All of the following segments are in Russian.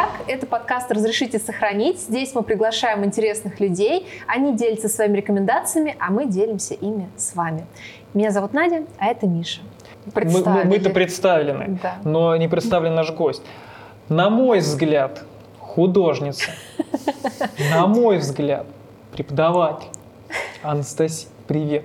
шаг» — это подкаст «Разрешите сохранить». Здесь мы приглашаем интересных людей, они делятся своими рекомендациями, а мы делимся ими с вами. Меня зовут Надя, а это Миша. Мы, мы-то представлены, да. но не представлен наш гость. На мой взгляд, художница. На мой взгляд, преподаватель. Анастасия, привет.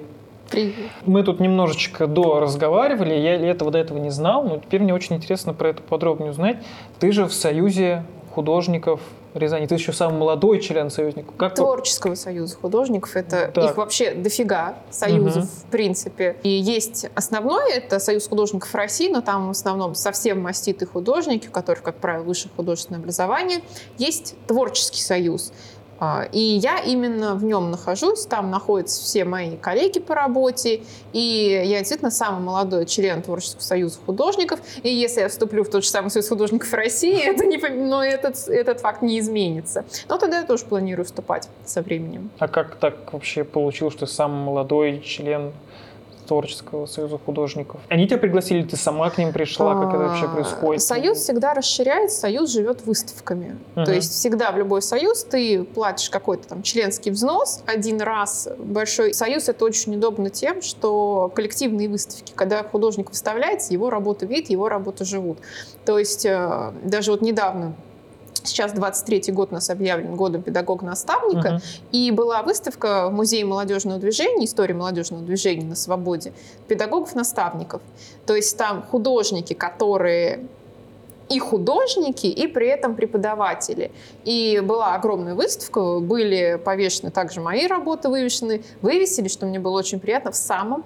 Привет. Мы тут немножечко до разговаривали, я этого до этого не знал, но теперь мне очень интересно про это подробнее узнать. Ты же в Союзе художников Рязани. Ты еще самый молодой член союзника. Как Творческого вы... союза художников. Это так. их вообще дофига союзов, угу. в принципе. И есть основной, это Союз художников России, но там в основном совсем маститые художники, у которых, как правило, высшее художественное образование. Есть Творческий союз. А, и я именно в нем нахожусь, там находятся все мои коллеги по работе, и я действительно самый молодой член Творческого союза художников, и если я вступлю в тот же самый союз художников России, это не, но этот, этот факт не изменится. Но тогда я тоже планирую вступать со временем. А как так вообще получилось, что самый молодой член Творческого союза художников. Они тебя пригласили, ты сама к ним пришла, как это вообще а, происходит? Союз всегда расширяется, союз живет выставками. То есть всегда в любой союз ты платишь какой-то там членский взнос один раз. Большой союз это очень удобно тем, что коллективные выставки, когда художник выставляется, его работа видит, его работы живут. То есть э, даже вот недавно Сейчас 23-й год у нас объявлен годом педагога-наставника. Угу. И была выставка в Музее молодежного движения, истории молодежного движения на свободе, педагогов-наставников. То есть там художники, которые и художники, и при этом преподаватели. И была огромная выставка, были повешены также мои работы, вывешены. Вывесили, что мне было очень приятно, в самом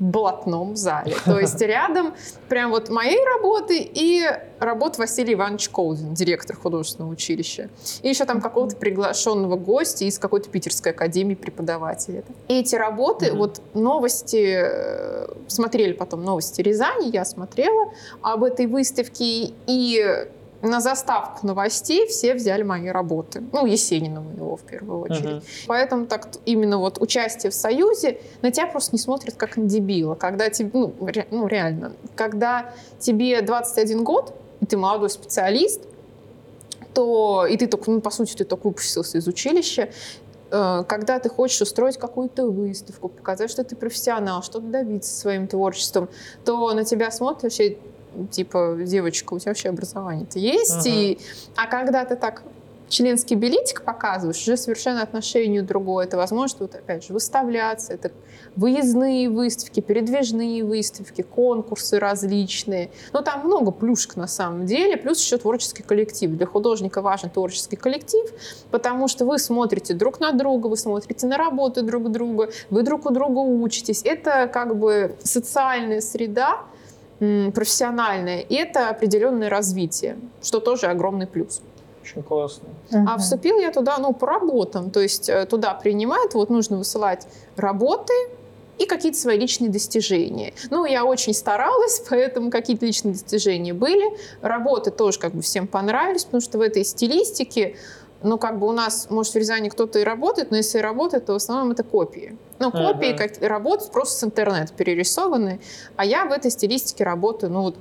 блатном зале. То есть рядом прям вот моей работы и работа Василия Ивановича Колдин, директор художественного училища. И еще там какого-то приглашенного гостя из какой-то питерской академии преподавателя. И эти работы, mm-hmm. вот новости, э, смотрели потом новости Рязани, я смотрела об этой выставке, и на заставку новостей все взяли мои работы. Ну, Есенина моего в первую очередь. Uh-huh. Поэтому так именно вот участие в Союзе на тебя просто не смотрят как на дебила. Когда тебе, ну, ре, ну реально, когда тебе 21 год, и ты молодой специалист, то и ты только, ну, по сути, ты только выпустился из училища, э, когда ты хочешь устроить какую-то выставку, показать, что ты профессионал, что-то добиться своим творчеством, то на тебя смотрят вообще типа, девочка, у тебя вообще образование-то есть? Uh-huh. И, а когда ты так членский билетик показываешь, уже совершенно отношение другое. Это возможность, вот, опять же, выставляться, это выездные выставки, передвижные выставки, конкурсы различные. Но там много плюшек на самом деле, плюс еще творческий коллектив. Для художника важен творческий коллектив, потому что вы смотрите друг на друга, вы смотрите на работы друг друга, вы друг у друга учитесь. Это как бы социальная среда, профессиональное, и это определенное развитие, что тоже огромный плюс. Очень классно. Uh-huh. А вступил я туда, ну, по работам, то есть э, туда принимают, вот нужно высылать работы, и какие-то свои личные достижения. Ну, я очень старалась, поэтому какие-то личные достижения были. Работы тоже как бы всем понравились, потому что в этой стилистике ну, как бы у нас, может, в Рязани кто-то и работает, но если и работает, то в основном это копии. Ну, копии uh-huh. как работают просто с интернета перерисованы, а я в этой стилистике работаю, ну, вот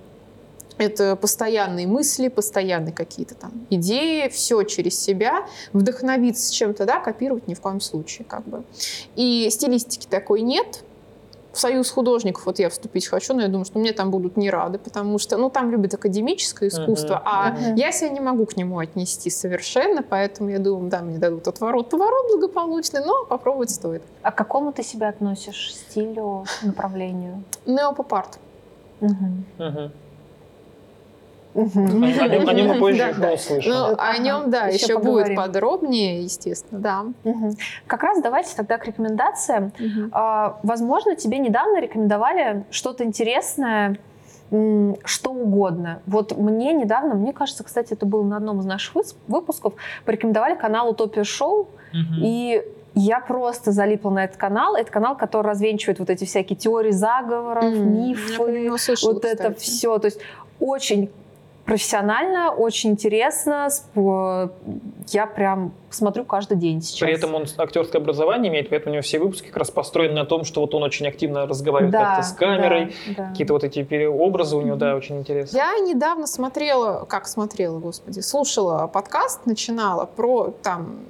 это постоянные мысли, постоянные какие-то там идеи, все через себя, вдохновиться чем-то, да, копировать ни в коем случае, как бы. И стилистики такой нет, в союз художников вот я вступить хочу, но я думаю, что мне там будут не рады, потому что, ну, там любят академическое искусство, uh-huh. а uh-huh. я себя не могу к нему отнести совершенно, поэтому я думаю, да, мне дадут отворот, поворот благополучный, но попробовать стоит. А к какому ты себя относишь стилю, направлению? Неопопарт. Угу. Угу. О, нем, о нем мы позже еще услышим. Ну, о нем, да, еще, еще будет подробнее, естественно, да. Как раз давайте тогда к рекомендациям. А, возможно, тебе недавно рекомендовали что-то интересное, что угодно. Вот мне недавно, мне кажется, кстати, это было на одном из наших выпусков, порекомендовали канал Утопия Шоу, и я просто залипла на этот канал. Это канал, который развенчивает вот эти всякие теории заговоров, мифы, вот кстати. это все. То есть очень профессионально, очень интересно, я прям смотрю каждый день сейчас. При этом он актерское образование имеет, поэтому у него все выпуски как раз построены на том, что вот он очень активно разговаривает да, как-то с камерой, да, да. какие-то вот эти образы у него, да, очень интересные. Я недавно смотрела, как смотрела, господи, слушала подкаст, начинала про там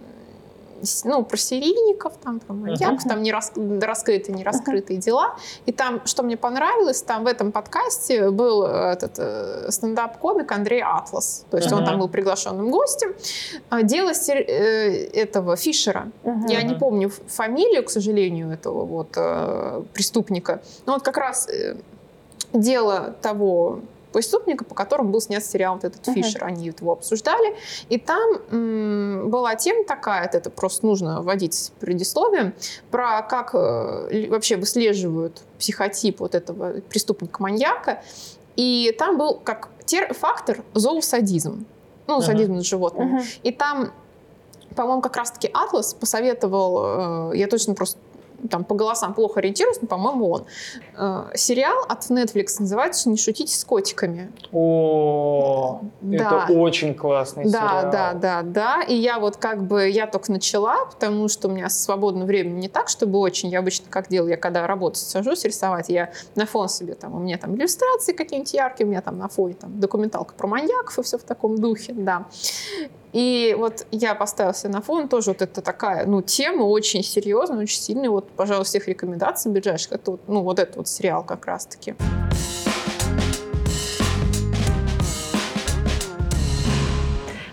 ну, про серийников, там, про маньяков, uh-huh. там не рас, раскрытые, не раскрытые uh-huh. дела. И там, что мне понравилось, там в этом подкасте был э, этот э, стендап-комик Андрей Атлас. То есть uh-huh. он там был приглашенным гостем. А, дело сер- э, этого Фишера. Uh-huh. Я не помню фамилию, к сожалению, этого вот э, преступника. Но вот как раз э, дело того преступника, по которому был снят сериал вот этот uh-huh. Фишер. Они его обсуждали. И там м, была тема такая, это просто нужно вводить с предисловием, про как э, вообще выслеживают психотип вот этого преступника-маньяка. И там был как тер- фактор зоосадизм. Ну, uh-huh. садизм над животным. Uh-huh. И там по-моему, как раз-таки Атлас посоветовал, э, я точно просто там по голосам плохо ориентируюсь, но, по-моему, он. Э, сериал от Netflix называется «Не шутите с котиками». О, да. это очень классный да, сериал. Да, да, да, да. И я вот как бы, я только начала, потому что у меня свободного времени не так, чтобы очень. Я обычно как делаю, я когда работать сажусь рисовать, я на фон себе там, у меня там иллюстрации какие-нибудь яркие, у меня там на фоне там документалка про маньяков и все в таком духе, да. И вот я поставила себе на фон тоже вот это такая, ну, тема очень серьезная, очень сильная. Вот, пожалуй, всех рекомендаций ближайших, это вот, ну, вот этот вот сериал как раз-таки.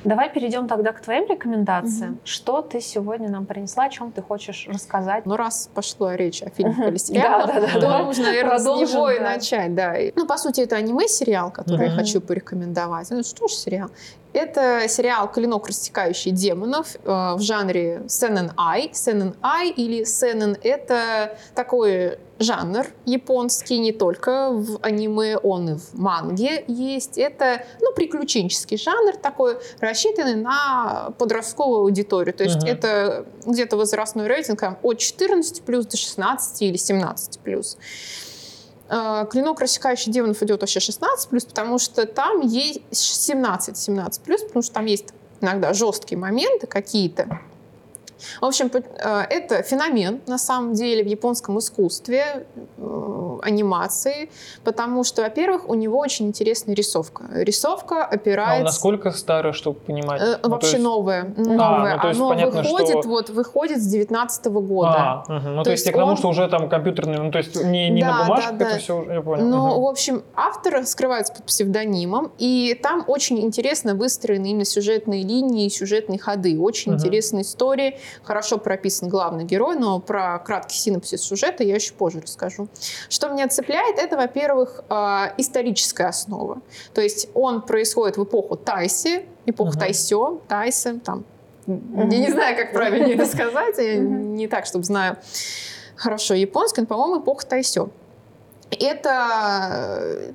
Давай перейдем тогда к твоим рекомендациям. Угу. Что ты сегодня нам принесла, о чем ты хочешь рассказать? Ну, раз пошла речь о фильмах или сериалах, да, да, да, нужно, наверное, с него и начать. Да. Ну, по сути, это аниме-сериал, который я хочу порекомендовать. Ну, что ж сериал? Это сериал «Клинок, рассекающий демонов» э, в жанре сенэн-ай. Сенэн-ай или сенэн — это такой жанр японский, не только в аниме, он и в манге есть. Это ну, приключенческий жанр такой, рассчитанный на подростковую аудиторию. То есть uh-huh. это где-то возрастной рейтинг от 14 плюс до 16 или 17 плюс. Э, клинок, рассекающий демонов, идет вообще 16 плюс, потому что там есть 17-17 плюс, потому что там есть иногда жесткие моменты какие-то. В общем, э, это феномен на самом деле в японском искусстве, э, анимации, потому что, во-первых, у него очень интересная рисовка. Рисовка опирается... А насколько старый, чтобы понимать? Э, ну, вообще есть... новое. новое. А, ну, Оно понятно, выходит, что... вот, выходит с 19 -го года. А, угу. Ну, то, то есть, есть к тому, он... что уже там компьютерный, ну, то есть не, не да, на бумажке да, да. это все, я понял. Ну, угу. в общем, автор скрывается под псевдонимом, и там очень интересно выстроены именно сюжетные линии, сюжетные ходы. Очень угу. интересная история хорошо прописан главный герой, но про краткий синопсис сюжета я еще позже расскажу. Что меня цепляет, это, во-первых, а, историческая основа. То есть он происходит в эпоху Тайси, эпоху uh-huh. Тайсё, Тайсы, там, uh-huh. я не знаю, как правильно это сказать, я не так, чтобы знаю хорошо японский, но, по-моему, эпоха Тайсё. Это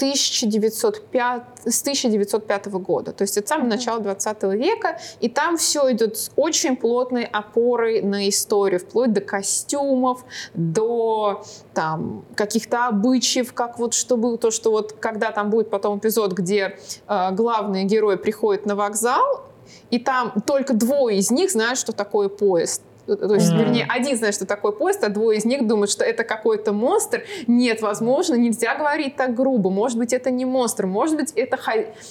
1905, с 1905 года. То есть это самое начало 20 века. И там все идет с очень плотной опорой на историю, вплоть до костюмов, до там, каких-то обычаев, как вот что было, то, что вот когда там будет потом эпизод, где э, главный герой приходит на вокзал, и там только двое из них знают, что такое поезд. То есть, mm-hmm. вернее, один знает, что такое поезд, а двое из них думают, что это какой-то монстр. Нет, возможно, нельзя говорить так грубо. Может быть, это не монстр, может быть, это,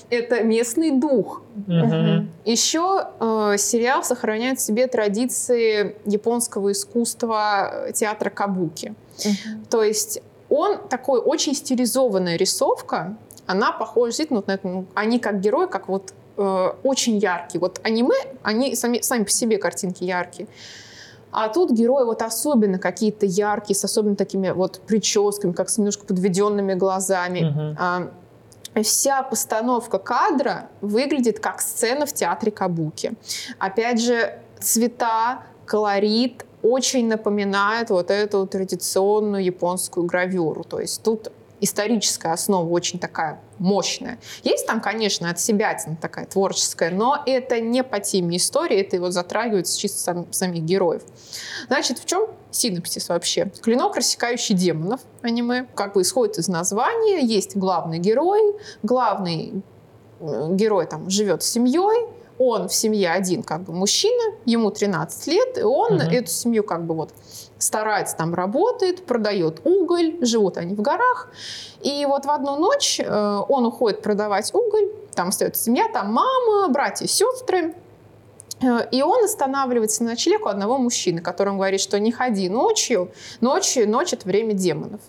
это местный дух. Mm-hmm. Еще э, сериал сохраняет в себе традиции японского искусства э, театра кабуки. Mm-hmm. То есть он такой очень стилизованная рисовка, она похожа действительно вот на это, ну, они как герои, как вот э, очень яркие. Вот аниме, они сами, сами по себе картинки яркие. А тут герои вот особенно какие-то яркие, с особенно такими вот прическами, как с немножко подведенными глазами. Uh-huh. А, вся постановка кадра выглядит как сцена в театре Кабуки. Опять же, цвета, колорит очень напоминают вот эту традиционную японскую гравюру. То есть тут историческая основа очень такая мощная. Есть там, конечно, от себя такая творческая, но это не по теме истории, это его затрагивает чисто сам, самих героев. Значит, в чем синопсис вообще? Клинок, рассекающий демонов, аниме, как бы исходит из названия. Есть главный герой, главный э, герой там живет с семьей, он в семье один как бы мужчина, ему 13 лет, и он угу. эту семью как бы вот старается, там работает, продает уголь, живут они в горах. И вот в одну ночь э, он уходит продавать уголь, там остается семья, там мама, братья, сестры. Э, и он останавливается на ночлег у одного мужчины, которому говорит, что не ходи ночью, ночью, ночь — это время демонов.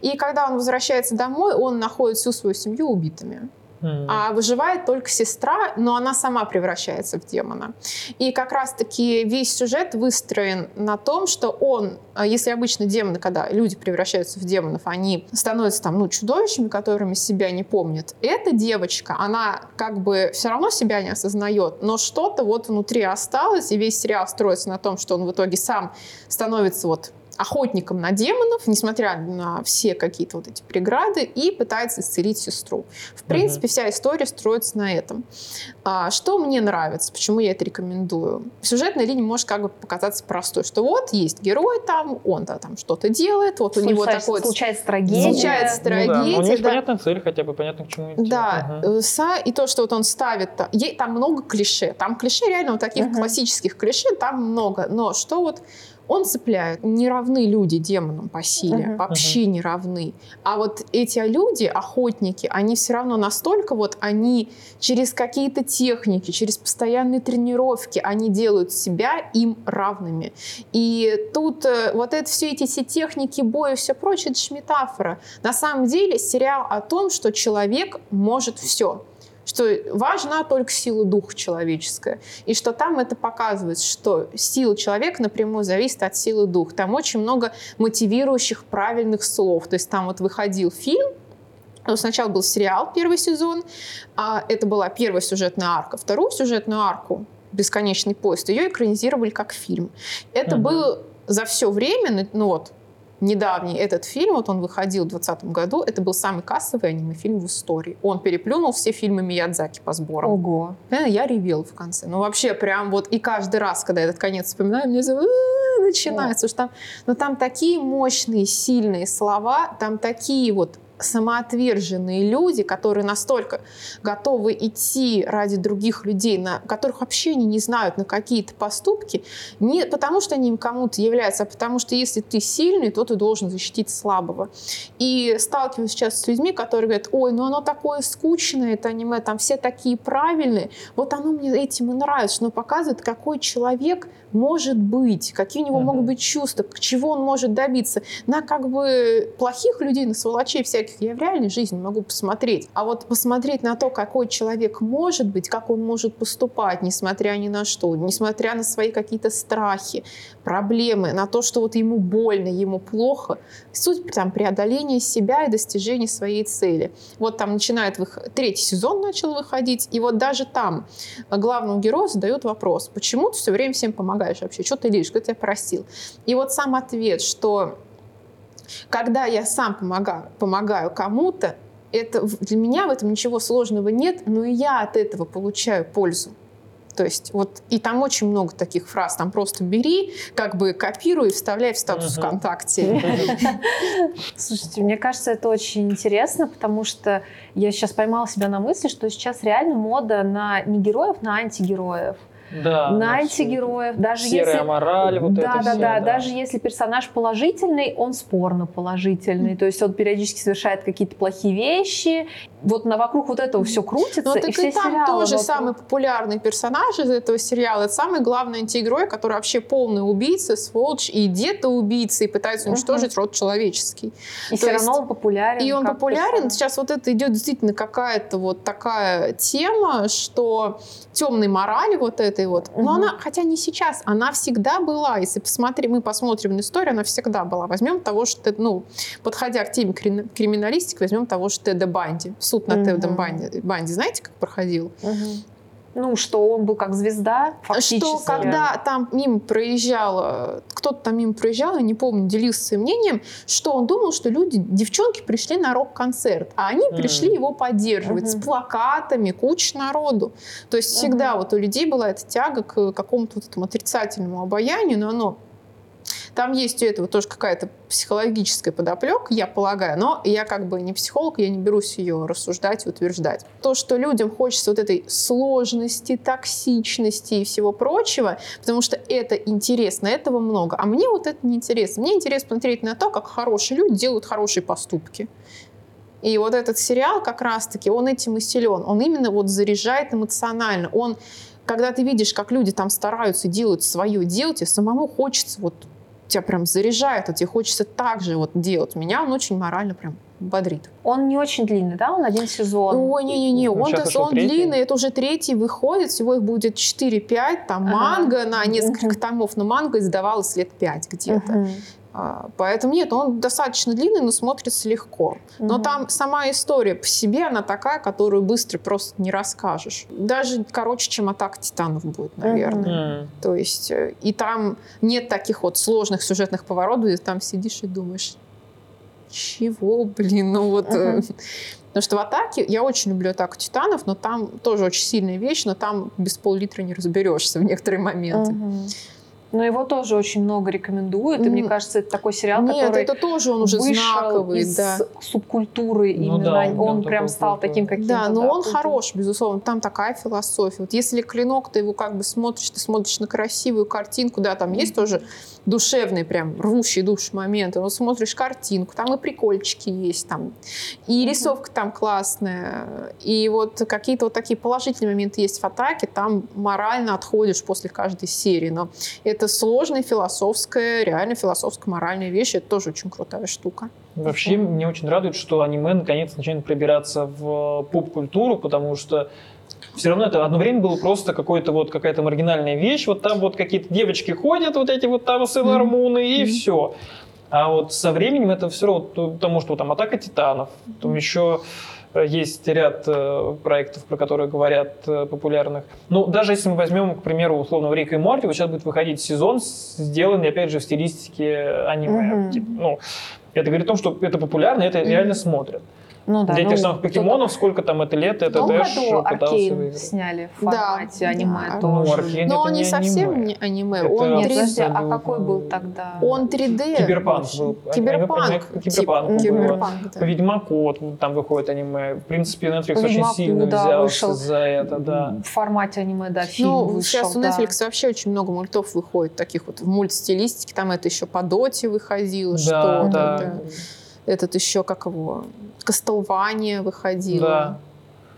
И когда он возвращается домой, он находит всю свою семью убитыми. А выживает только сестра, но она сама превращается в демона. И как раз-таки весь сюжет выстроен на том, что он, а, если обычно демоны, когда люди превращаются в демонов, они становятся там, ну, чудовищами, которыми себя не помнят. Эта девочка, она как бы все равно себя не осознает, но что-то вот внутри осталось, и весь сериал строится на том, что он в итоге сам становится вот охотником на демонов, несмотря на все какие-то вот эти преграды, и пытается исцелить сестру. В принципе, вся история строится на этом. А, что мне нравится, почему я это рекомендую? Сюжетная линия может как бы показаться простой, что вот есть герой там, он -то там что-то делает, вот случается, у него такой... Случается трагедия. Случается трагедия. Ну, да. У него да. понятная цель, хотя бы понятно, к чему идти. Да, угу. и то, что вот он ставит, там много клише, там клише реально вот таких угу. классических клише, там много, но что вот он цепляет. Не равны люди демонам по силе, uh-huh. вообще uh-huh. не равны. А вот эти люди, охотники, они все равно настолько вот, они через какие-то техники, через постоянные тренировки, они делают себя им равными. И тут э, вот это все эти все техники боя и все прочее, это же метафора. На самом деле сериал о том, что человек может все что важна только сила духа человеческая. И что там это показывает, что сила человека напрямую зависит от силы духа. Там очень много мотивирующих правильных слов. То есть там вот выходил фильм, ну, Сначала был сериал, первый сезон, а это была первая сюжетная арка. Вторую сюжетную арку «Бесконечный поезд» ее экранизировали как фильм. Это был за все время, ну вот, недавний этот фильм, вот он выходил в 2020 году, это был самый кассовый аниме-фильм в истории. Он переплюнул все фильмы Миядзаки по сборам. Ого. Я ревел в конце. Ну, вообще, прям вот, и каждый раз, когда этот конец вспоминаю, мне начинается, что там, но там такие мощные, сильные слова, там такие вот самоотверженные люди, которые настолько готовы идти ради других людей, на которых вообще они не знают на какие-то поступки, не потому что они им кому-то являются, а потому что если ты сильный, то ты должен защитить слабого. И сталкиваюсь сейчас с людьми, которые говорят, ой, ну оно такое скучное, это аниме, там все такие правильные. Вот оно мне этим и нравится, оно показывает, какой человек может быть, какие у него uh-huh. могут быть чувства, чего он может добиться. На как бы плохих людей, на сволочей всяких я в реальной жизни могу посмотреть. А вот посмотреть на то, какой человек может быть, как он может поступать, несмотря ни на что, несмотря на свои какие-то страхи, проблемы, на то, что вот ему больно, ему плохо. Суть там преодоления себя и достижения своей цели. Вот там начинает вых... третий сезон начал выходить, и вот даже там главному герою задают вопрос, почему ты все время всем помогаешь вообще, что ты лишь, кто тебя просил? И вот сам ответ, что когда я сам помогаю, помогаю кому-то, это, для меня в этом ничего сложного нет, но и я от этого получаю пользу. То есть вот и там очень много таких фраз. Там просто бери, как бы копируй и вставляй в статус uh-huh. ВКонтакте. Слушайте, мне кажется, это очень интересно, потому что я сейчас поймала себя на мысли, что сейчас реально мода на не героев, на антигероев да, на антигероев. Даже серая если... мораль, вот да, это да, все, да, да. Даже если персонаж положительный, он спорно положительный. То есть он периодически совершает какие-то плохие вещи. Вот на вокруг вот этого все крутится. Ну, так и, и все там тоже вокруг... самый популярный персонаж из этого сериала. Это самый главный антигерой, который вообще полный убийца, сволочь и где-то убийца, и пытается уничтожить род человеческий. И То все есть... равно он популярен. И он популярен. Персонаж. Сейчас вот это идет действительно какая-то вот такая тема, что темной морали вот этой вот. Но угу. она, хотя не сейчас, она всегда была. Если посмотри, мы посмотрим на историю, она всегда была. Возьмем того, что, ну, подходя к теме криминалистики, возьмем того, что Теда Банди. Суд над угу. Тедом Банди. Банди, знаете, как проходил? Угу ну, что он был как звезда, фактически. Что когда там мимо проезжал, кто-то там мимо проезжал, я не помню, делился своим мнением, что он думал, что люди, девчонки пришли на рок-концерт, а они mm. пришли его поддерживать mm-hmm. с плакатами, куча народу. То есть всегда mm-hmm. вот у людей была эта тяга к какому-то вот этому отрицательному обаянию, но оно Там есть у этого тоже какая-то психологическая подоплека, я полагаю, но я как бы не психолог, я не берусь ее рассуждать и утверждать. То, что людям хочется вот этой сложности, токсичности и всего прочего, потому что это интересно, этого много. А мне вот это не интересно. Мне интересно смотреть на то, как хорошие люди делают хорошие поступки. И вот этот сериал как раз-таки, он этим и силен. Он именно вот заряжает эмоционально. Он, когда ты видишь, как люди там стараются, делают свое дело, тебе самому хочется вот тебя прям заряжает, а тебе хочется так же вот делать. Меня он очень морально прям бодрит. Он не очень длинный, да? Он один сезон? Ой, не-не-не, он, он, он длинный, это уже третий выходит, всего их будет 4-5, там ага. манго на несколько uh-huh. томов, но манго издавалось лет 5 где-то. Uh-huh. А, поэтому нет, он достаточно длинный, но смотрится легко. Но угу. там сама история по себе, она такая, которую быстро просто не расскажешь. Даже короче, чем «Атака титанов» будет, наверное. Угу. То есть, э, и там нет таких вот сложных сюжетных поворотов, где ты там сидишь и думаешь, чего, блин, ну вот... Угу. Потому что в «Атаке» я очень люблю «Атаку титанов», но там тоже очень сильная вещь, но там без пол-литра не разберешься в некоторые моменты. Угу. Но его тоже очень много рекомендуют, и мне кажется, это такой сериал, Нет, который это тоже он уже вышел знаковый, из да. субкультуры ну, именно. Да, он, он прям стал такой, таким каким-то. Да, но да, он хорош, безусловно. Там такая философия. Вот если клинок, ты его как бы смотришь, ты смотришь на красивую картинку, да, там есть тоже душевные, прям рвущие душ моменты. Но смотришь картинку, там и прикольчики есть, там и рисовка там классная, и вот какие-то вот такие положительные моменты есть в атаке, там морально отходишь после каждой серии. Но это это сложная философская, реально философско-моральная вещь. Это тоже очень крутая штука. Вообще, mm мне очень радует, что аниме наконец начинает пробираться в поп-культуру, потому что все равно это одно время было просто какой-то вот какая-то маргинальная вещь. Вот там вот какие-то девочки ходят, вот эти вот там Сейлор Муны, mm-hmm. и mm-hmm. все. А вот со временем это все равно, потому что там Атака Титанов, там еще есть ряд э, проектов, про которые говорят э, популярных. Ну, даже если мы возьмем, к примеру, условно, Рик и Морти, вот сейчас будет выходить сезон, сделанный, опять же, в стилистике аниме. Угу. Ну, это говорит о том, что это популярно, это угу. реально смотрят. Ну, да, Для ну, тех самых покемонов, кто сколько там это лет, это Дэш пытался сняли в формате да, аниме да. тоже. Ну, Аркейн Но он не, не совсем не аниме. Это он 3D. Подожди, а какой был тогда? Он 3D. Киберпанк был. Киберпанк. Киберпанк. Киберпанк, да. По Ведьмаку там выходит аниме. В принципе, Netflix По очень сильно да, взялся вышел за это, да. В формате аниме, да, фильм Ну, вышел, сейчас у Netflix да. вообще очень много мультов выходит, таких вот в мультстилистике. Там это еще по доте выходило, да, что-то. Да. Это этот еще, как его, Castlevania выходила. Да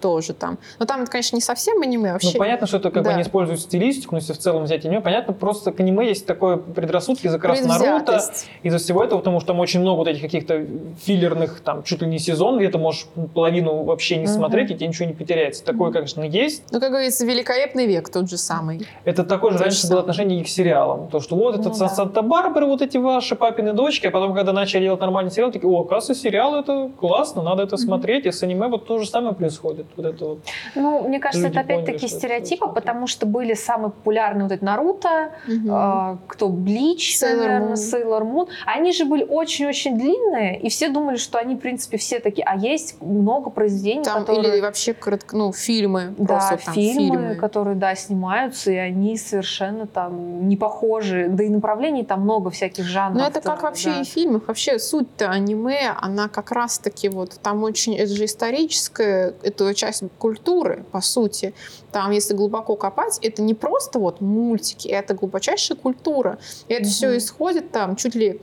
тоже там. Но там это, конечно, не совсем аниме вообще. Ну, понятно, что это как да. бы не используют стилистику, но если в целом взять аниме, понятно, просто к аниме есть такой предрассудки из-за как раз Наруто, из-за всего этого, потому что там очень много вот этих каких-то филлерных, там, чуть ли не сезон, где ты можешь половину вообще не угу. смотреть, и тебе ничего не потеряется. Такое, конечно, есть. Ну, как говорится, великолепный век тот же самый. Это такое же раньше было отношение и к сериалам. То, что вот это ну, да. Санта-Барбара, вот эти ваши папины дочки, а потом, когда начали делать нормальный сериал, такие, о, оказывается, сериал это классно, надо это смотреть, и с аниме вот то же самое происходит вот это вот. Ну, мне кажется, это опять-таки стереотипы, потому что были самые популярные вот эти Наруто, угу. э, кто Блич, наверное, Сейлор Мун. Они же были очень-очень длинные, и все думали, что они, в принципе, все такие. А есть много произведений, там, которые... Или вообще коротко, ну, фильмы. Да, просто, там, фильмы, фильмы, которые, да, снимаются, и они совершенно там не похожи. Да и направлений там много всяких жанров. Ну, это как вообще да. и в фильмах. Вообще суть-то аниме, она как раз-таки вот там очень... Это же историческая, это часть культуры, по сути. Там, если глубоко копать, это не просто вот мультики, это глубочайшая культура. И это mm-hmm. все исходит там чуть ли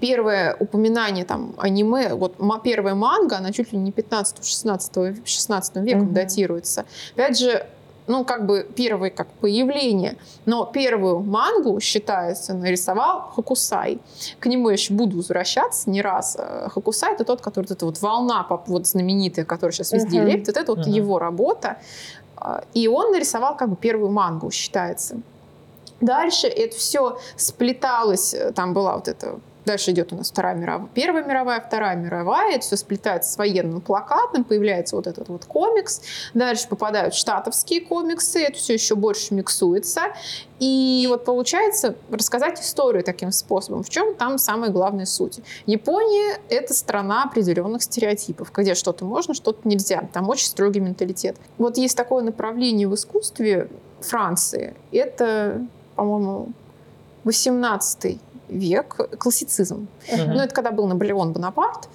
первое упоминание там аниме, вот первая манга, она чуть ли не 15-16 16 веком mm-hmm. датируется. Опять же, ну, как бы первое как появление. Но первую мангу, считается, нарисовал Хакусай. К нему я еще буду возвращаться не раз. Э, Хакусай — это тот, который, это вот волна вот знаменитая, которая сейчас везде uh-huh. лепит, это вот uh-huh. его работа. А, и он нарисовал как бы первую мангу, считается. Дальше это все сплеталось, э, там была вот эта Дальше идет у нас Вторая мировая, Первая мировая, Вторая мировая. Это все сплетается с военным плакатом, появляется вот этот вот комикс. Дальше попадают штатовские комиксы, это все еще больше миксуется. И вот получается рассказать историю таким способом. В чем там самая главная суть? Япония — это страна определенных стереотипов, где что-то можно, что-то нельзя. Там очень строгий менталитет. Вот есть такое направление в искусстве Франции. Это, по-моему, 18 век классицизм. Uh-huh. Ну, это когда был Наполеон Бонапарт,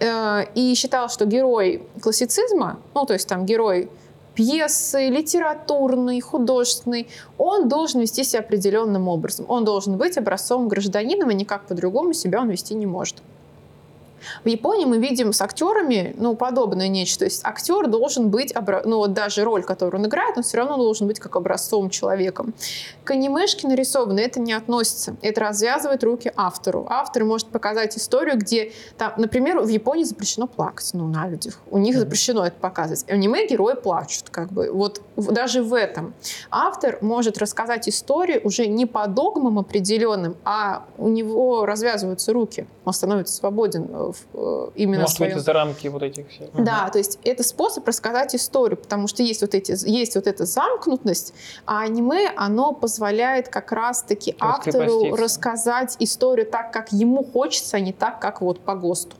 э, и считал, что герой классицизма, ну, то есть там герой пьесы, литературный, художественный, он должен вести себя определенным образом. Он должен быть образцовым гражданином, и никак по-другому себя он вести не может. В Японии мы видим с актерами, ну, подобное нечто. То есть актер должен быть, ну, вот даже роль, которую он играет, он все равно должен быть как образцовым человеком. К анимешке нарисовано это не относится. Это развязывает руки автору. Автор может показать историю, где, там, например, в Японии запрещено плакать, ну, на людях. У них запрещено это показывать. В аниме герои плачут, как бы. Вот даже в этом. Автор может рассказать историю уже не по догмам определенным, а у него развязываются руки. Он становится свободен Э, именно Может своем... за рамки вот этих всех. Да, то есть это способ рассказать историю, потому что есть вот, эти, есть вот эта замкнутность, а аниме, оно позволяет как раз-таки автору рассказать историю так, как ему хочется, а не так, как вот по ГОСТу.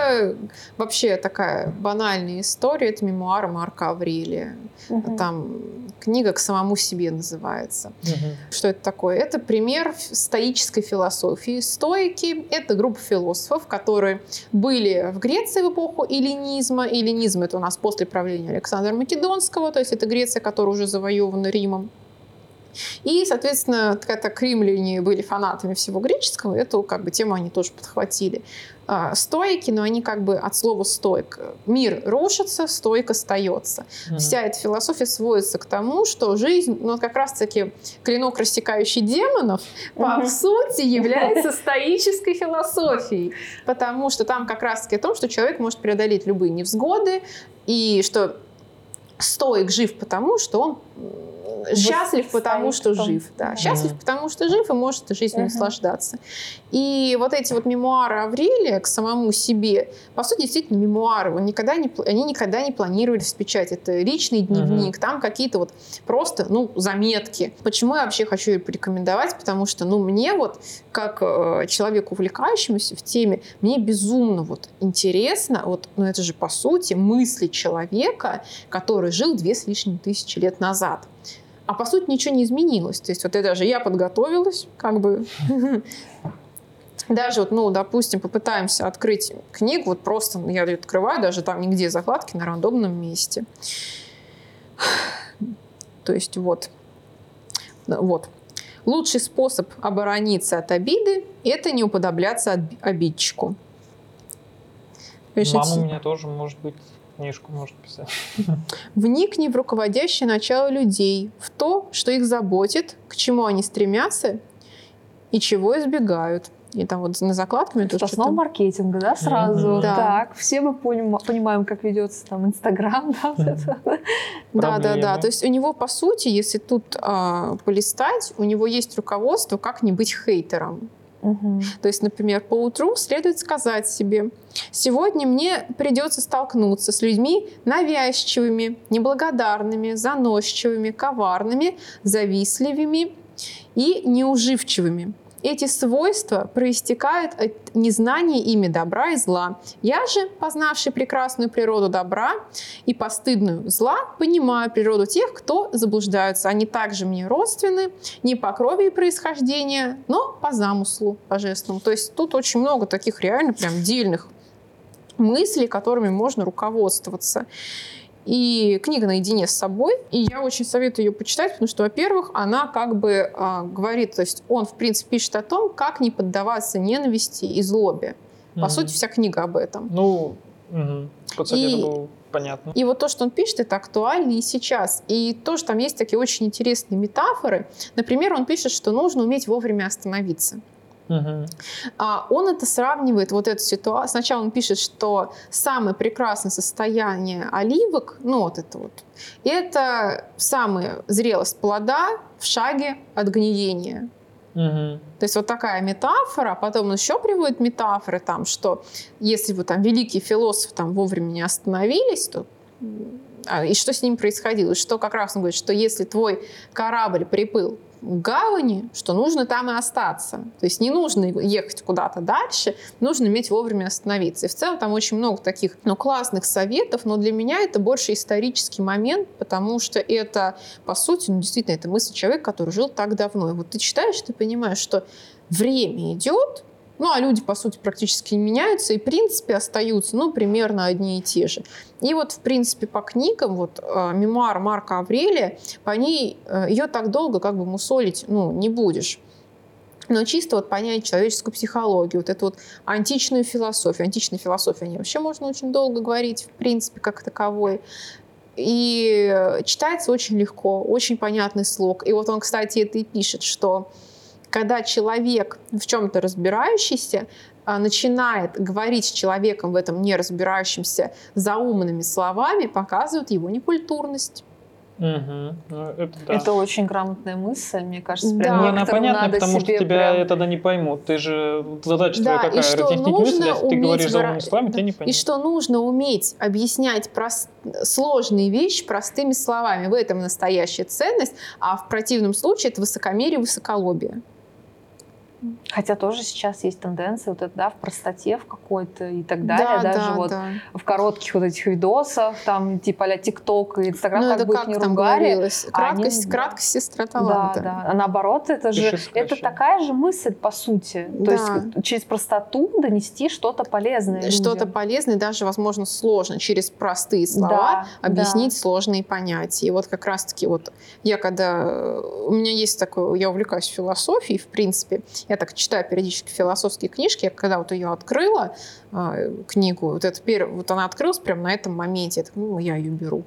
Это вообще такая банальная история. Это мемуары Марка Аврелия. Угу. Там книга «К самому себе» называется. Угу. Что это такое? Это пример стоической философии. Стоики — это группа философов, которые были в Греции в эпоху эллинизма. Эллинизм — это у нас после правления Александра Македонского, то есть это Греция, которая уже завоевана Римом. И, соответственно, так римляне были фанатами всего греческого, эту как бы тему они тоже подхватили. А, стоики, но они как бы от слова стоик. Мир рушится, стоик остается. Mm-hmm. Вся эта философия сводится к тому, что жизнь, ну как раз-таки клинок, рассекающий демонов, mm-hmm. по сути является стоической философией. Потому что там как раз-таки о том, что человек может преодолеть любые невзгоды, и что стоик жив потому, что он счастлив, потому что жив. Да. Счастлив, потому что жив и может жизнью наслаждаться. И вот эти вот мемуары Аврелия к самому себе, по сути, действительно мемуары. Он никогда не, они никогда не планировались печать. Это личный дневник, там какие-то вот просто, ну, заметки. Почему я вообще хочу ее порекомендовать? Потому что, ну, мне вот, как э, человеку, увлекающемуся в теме, мне безумно вот интересно, вот, ну, это же, по сути, мысли человека, который жил две с лишним тысячи лет назад. А по сути ничего не изменилось. То есть вот это даже я подготовилась, как бы даже вот, ну, допустим, попытаемся открыть книгу, вот просто я ее открываю, даже там нигде закладки на рандомном месте. То есть вот, вот. Лучший способ оборониться от обиды – это не уподобляться обидчику. Мама у меня тоже может быть книжку может писать. Вникни в руководящее начало людей, в то, что их заботит, к чему они стремятся и чего избегают. И там вот на закладками Это основа маркетинга, да, сразу. Mm-hmm. Да. Так, все мы поним, понимаем, как ведется там Инстаграм, да, Да, да, да. То есть у него, по сути, если тут э, полистать, у него есть руководство, как не быть хейтером. То есть, например, по утру следует сказать себе, сегодня мне придется столкнуться с людьми навязчивыми, неблагодарными, заносчивыми, коварными, завистливыми и неуживчивыми. Эти свойства проистекают от незнания ими добра и зла. Я же, познавший прекрасную природу добра и постыдную зла, понимаю природу тех, кто заблуждаются. Они также мне родственны, не по крови и происхождения, но по замыслу божественному. То есть тут очень много таких реально прям дельных мыслей, которыми можно руководствоваться. И книга наедине с собой. И я очень советую ее почитать, потому что, во-первых, она как бы э, говорит, то есть он, в принципе, пишет о том, как не поддаваться ненависти и злобе. По mm-hmm. сути, вся книга об этом. Ну, угу. и, было понятно. И вот то, что он пишет, это актуально и сейчас. И тоже там есть такие очень интересные метафоры. Например, он пишет, что нужно уметь вовремя остановиться. Угу. А он это сравнивает, вот эту ситуацию. Сначала он пишет, что самое прекрасное состояние оливок, ну вот это вот, это самая зрелость плода в шаге от гниения. Угу. То есть вот такая метафора, потом он еще приводит метафоры, там, что если бы там великие философы там вовремя не остановились, то а, и что с ним происходило? Что как раз он говорит, что если твой корабль приплыл гавани, что нужно там и остаться. То есть не нужно ехать куда-то дальше, нужно иметь вовремя остановиться. И в целом там очень много таких ну, классных советов, но для меня это больше исторический момент, потому что это, по сути, ну, действительно, это мысль человека, который жил так давно. И вот ты читаешь, ты понимаешь, что время идет, ну, а люди, по сути, практически не меняются и, в принципе, остаются, ну, примерно одни и те же. И вот, в принципе, по книгам, вот, э, мемуар Марка Аврелия, по ней, э, ее так долго как бы мусолить, ну, не будешь но чисто вот понять человеческую психологию, вот эту вот античную философию. Античная философия, о вообще можно очень долго говорить, в принципе, как таковой. И читается очень легко, очень понятный слог. И вот он, кстати, это и пишет, что когда человек в чем-то разбирающийся а, начинает говорить с человеком в этом не разбирающимся заумными словами, показывает его некультурность. Угу. Ну, это, да. это очень грамотная мысль, мне кажется. Да, ну, она понятна, потому что тебя прям... тогда не поймут. Ты же задача да, твоя какая? Разъяснить мысль, если ты говоришь заумными словами, да. тебя не поймут. И что нужно уметь объяснять прост... сложные вещи простыми словами. В этом настоящая ценность, а в противном случае это высокомерие, высоколобие. Хотя тоже сейчас есть тенденция вот это, да, в простоте в какой-то и так далее, да, даже да, вот да. в коротких вот этих видосах, там типа а ТикТок и Инстаграм, ну, как бы их не ругали. Краткость, они... краткость сестра таланта. Да, да. А наоборот, это же, это такая же мысль, по сути. То да. есть через простоту донести что-то полезное Что-то полезное, даже, возможно, сложно, через простые слова да, объяснить да. сложные понятия. И вот как раз-таки вот я когда... У меня есть такое... Я увлекаюсь философией, в принципе, я так читаю периодически философские книжки, я когда вот ее открыла, э, книгу, вот, это, вот она открылась прямо на этом моменте, я так, ну, я ее беру.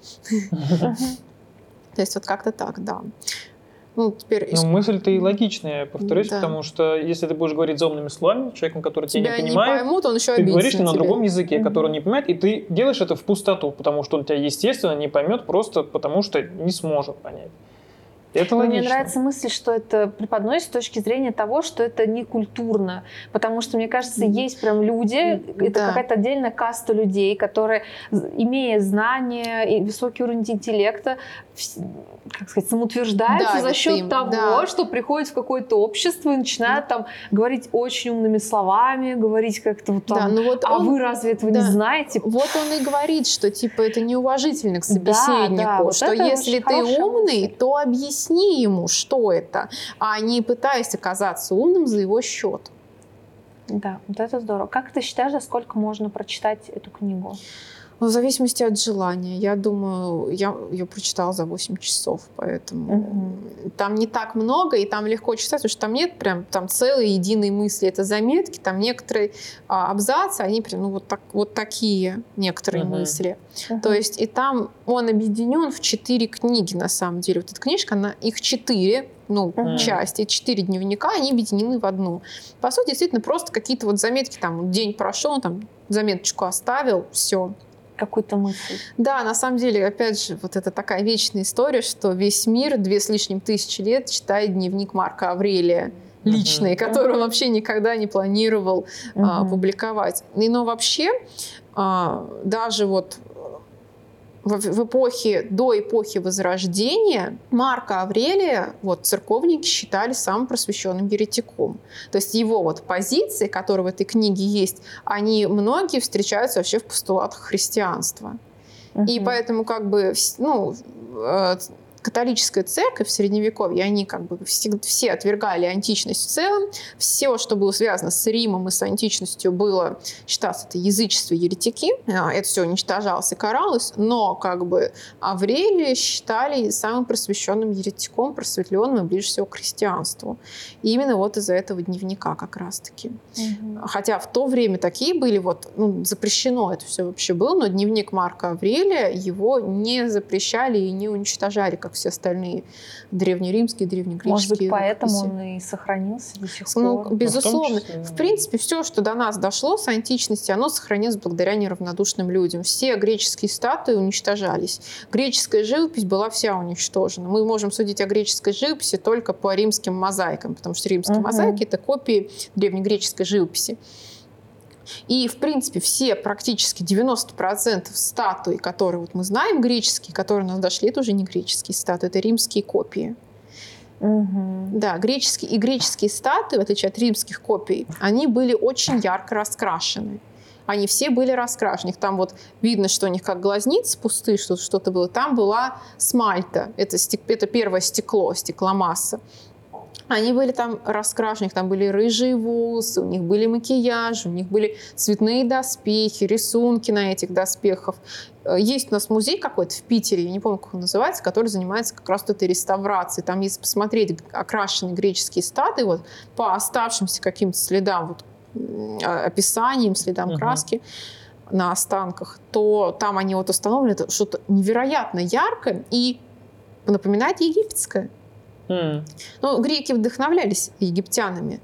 То есть вот как-то так, да. Ну, теперь... Ну, мысль-то и логичная, повторюсь, да. потому что если ты будешь говорить заумными словами, человеком, который тебя, тебя не понимает, не поймут, он еще ты говоришь на, на другом языке, mm-hmm. который он не понимает, и ты делаешь это в пустоту, потому что он тебя, естественно, не поймет просто потому, что не сможет понять. Это логично. Мне нравится мысль, что это преподносит с точки зрения того, что это не культурно. Потому что, мне кажется, есть прям люди, это да. какая-то отдельная каста людей, которые, имея знания и высокий уровень интеллекта, как сказать, самоутверждаются да, за счет им. того, да. что приходят в какое-то общество и начинают да. там говорить очень умными словами, говорить как-то вот там, да, ну вот а он, вы разве этого да. не знаете? Вот он и говорит, что типа это неуважительно к собеседнику, да, да, вот что если ты умный, мысль. то объясни ему, что это, а не пытайся оказаться умным за его счет. Да, вот это здорово. Как ты считаешь, за сколько можно прочитать эту книгу? Ну, в зависимости от желания. Я думаю, я ее прочитала за 8 часов, поэтому угу. там не так много, и там легко читать, потому что там нет прям там целой единой мысли. Это заметки, там некоторые а, абзацы, они прям ну, вот, так, вот такие некоторые угу. мысли. Угу. То есть и там он объединен в четыре книги, на самом деле. Вот эта книжка, она, их четыре, ну, mm. части, четыре дневника, они объединены в одну. По сути, действительно, просто какие-то вот заметки, там, день прошел, там, заметочку оставил, все, какую-то мысль. Да, на самом деле, опять же, вот это такая вечная история, что весь мир две с лишним тысячи лет читает дневник Марка Аврелия личный, uh-huh. который он вообще никогда не планировал uh-huh. а, публиковать. И, но вообще, а, даже вот в, в эпохе, до эпохи Возрождения Марка Аврелия вот, церковники считали самым просвещенным еретиком. То есть его вот позиции, которые в этой книге есть, они многие встречаются вообще в постулатах христианства. Uh-huh. И поэтому как бы ну, э, католическая церковь в Средневековье, они как бы все, все отвергали античность в целом. Все, что было связано с Римом и с античностью, было считалось это язычество, еретики. А, это все уничтожалось и каралось. Но как бы Аврелия считали самым просвещенным еретиком, просветленным и ближе всего к христианству. И именно вот из-за этого дневника как раз-таки. Угу. Хотя в то время такие были, вот ну, запрещено это все вообще было, но дневник Марка Аврелия его не запрещали и не уничтожали как все остальные древнеримские, древнегреческие. Может быть, поэтому он и сохранился до сих ну, пор. Ну, безусловно. В, числе... в принципе, все, что до нас дошло с античности, оно сохранилось благодаря неравнодушным людям. Все греческие статуи уничтожались. Греческая живопись была вся уничтожена. Мы можем судить о греческой живописи только по римским мозаикам, потому что римские угу. мозаики — это копии древнегреческой живописи. И, в принципе, все, практически 90% статуй, которые вот мы знаем греческие, которые у нас дошли, это уже не греческие статуи, это римские копии. Угу. Да, греческие и греческие статуи, в отличие от римских копий, они были очень ярко раскрашены. Они все были раскрашены. Там вот видно, что у них как глазницы пустые, что что-то было. Там была смальта. Это, стек, это первое стекло, стекломасса. Они были там раскрашены, у них там были рыжие волосы, у них были макияжи, у них были цветные доспехи, рисунки на этих доспехах. Э, есть у нас музей какой-то в Питере, я не помню, как он называется, который занимается как раз этой реставрацией. Там, если посмотреть окрашенные греческие статуи вот, по оставшимся каким-то следам, вот, а, описаниям, следам угу. краски на останках, то там они вот установлены что-то невероятно яркое и напоминает египетское. Mm. Ну, греки вдохновлялись египтянами.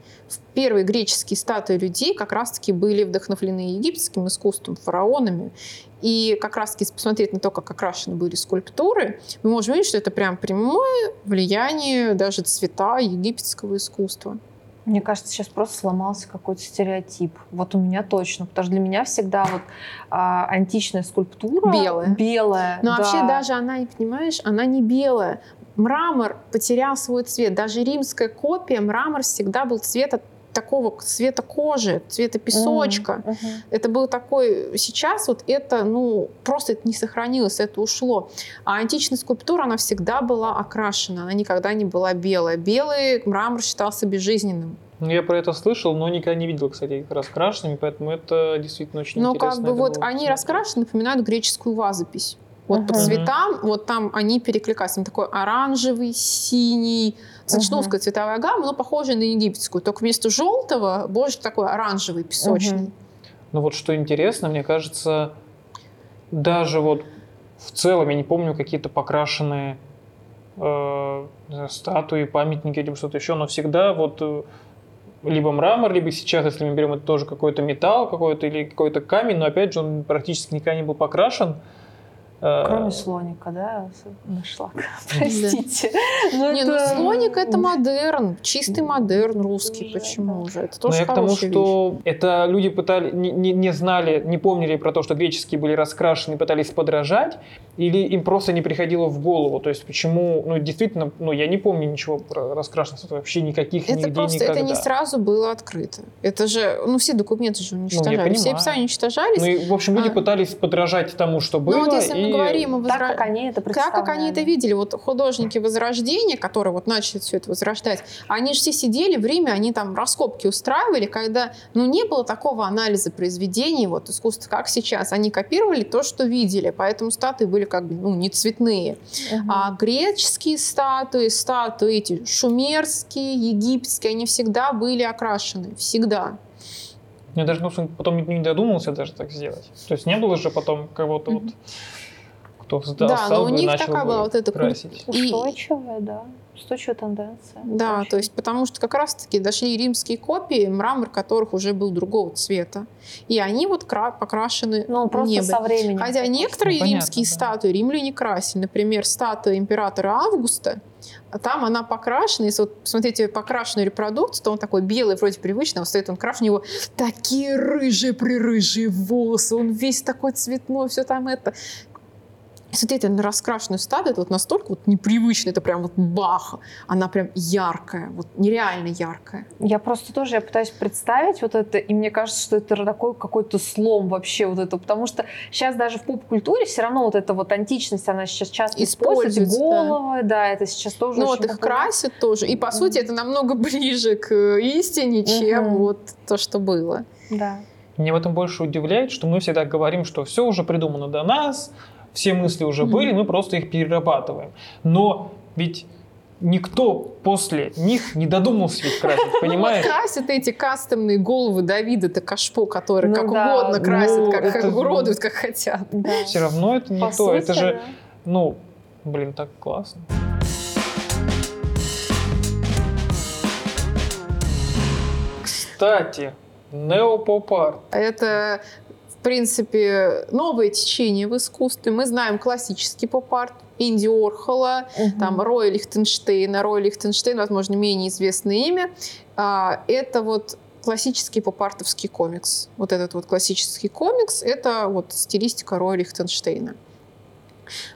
Первые греческие статуи людей как раз-таки были вдохновлены египетским искусством, фараонами. И как раз-таки посмотреть на то, как окрашены были скульптуры, мы можем видеть, что это прям прямое влияние даже цвета египетского искусства. Мне кажется, сейчас просто сломался какой-то стереотип. Вот у меня точно, потому что для меня всегда вот а, античная скульптура белая. Белая. Но да. вообще даже она, понимаешь, она не белая мрамор потерял свой цвет. Даже римская копия, мрамор всегда был цвета такого цвета кожи, цвета песочка. Mm-hmm. Uh-huh. Это был такой... Сейчас вот это, ну, просто это не сохранилось, это ушло. А античная скульптура, она всегда была окрашена, она никогда не была белая. Белый мрамор считался безжизненным. Ну, я про это слышал, но никогда не видел, кстати, их раскрашенными, поэтому это действительно очень ну, интересно. Ну, как бы вот они раскрашены, напоминают греческую вазопись. Вот uh-huh. по цветам, вот там они перекликаются. Там такой оранжевый, синий, Сочновская uh-huh. цветовая гамма, но похожая на египетскую. Только вместо желтого больше такой оранжевый, песочный. Uh-huh. Ну вот что интересно, мне кажется, даже вот в целом, я не помню, какие-то покрашенные э, статуи, памятники или что-то еще, но всегда вот э, либо мрамор, либо сейчас, если мы берем это тоже какой-то металл какой-то или какой-то камень, но опять же он практически никогда не был покрашен. Э, Кроме слоника, да, нашла. Простите. Ну, не, ну слоник это модерн, чистый модерн русский. Почему же? Это тоже Но я к тому, что это люди пытали, не, не знали, не помнили про то, что греческие были раскрашены, пытались подражать, или им просто не приходило в голову. То есть почему, ну действительно, ну я не помню ничего про раскрашенность, вообще никаких Это просто, никогда. это не сразу было открыто. Это же, ну все документы же уничтожали, ну, все описания уничтожались. Ну и, в общем, люди а... пытались подражать тому, что было. Ну вот если мы говорим о возра... так, как они это Так, как они это видели. Вот художники Возрождения, которые вот начали все это возрождать, они же все сидели в Риме, они там раскопки устраивали, когда, ну, не было такого анализа произведений, вот, искусства, как сейчас. Они копировали то, что видели, поэтому статуи были как бы, ну, не цветные. Угу. А греческие статуи, статуи эти шумерские, египетские, они всегда были окрашены, всегда. Я даже ну, потом не додумался даже так сделать. То есть не было же потом кого-то mm-hmm. вот кто сдал, да, но у них такая была вот эта красить. Устойчивая, да. Устойчивая тенденция. Да, Очень. то есть потому что как раз-таки дошли римские копии, мрамор которых уже был другого цвета. И они вот кра- покрашены Ну, просто не со временем. Хотя некоторые ну, римские понятно, да. статуи римляне красили. Например, статуя императора Августа, там она покрашена, если вот посмотрите покрашенную репродукцию, то он такой белый, вроде привычный, а вот стоит он крашен, у него такие рыжие прирыжие волосы, он весь такой цветной, все там это смотрите на раскрашенную статую, это вот настолько вот непривычно, это прям вот бах, она прям яркая, вот нереально яркая. Я просто тоже, я пытаюсь представить вот это, и мне кажется, что это такой какой-то слом вообще вот это, потому что сейчас даже в поп-культуре все равно вот эта вот античность, она сейчас часто используется, головы, да. да, это сейчас тоже Ну вот их красят тоже, и по mm-hmm. сути это намного ближе к истине, чем mm-hmm. вот то, что было. Да. Мне в этом больше удивляет, что мы всегда говорим, что все уже придумано до нас, все мысли уже mm-hmm. были, мы просто их перерабатываем. Но ведь никто после них не додумался ведь красить, понимаешь? Ну, вот красят эти кастомные головы Давида-то Кашпо, которые ну, как да. угодно красят, ну, как, это, как уродуют, как хотят. Да. Все равно это не По то. Сути, это же, да. ну, блин, так классно. Кстати, неопоп-арт. Это принципе, новое течение в искусстве. Мы знаем классический поп-арт, Инди Орхола, угу. там Роя Лихтенштейна. Рой Лихтенштейн, возможно, менее известное имя. А, это вот классический поп-артовский комикс. Вот этот вот классический комикс — это вот стилистика Роя Лихтенштейна.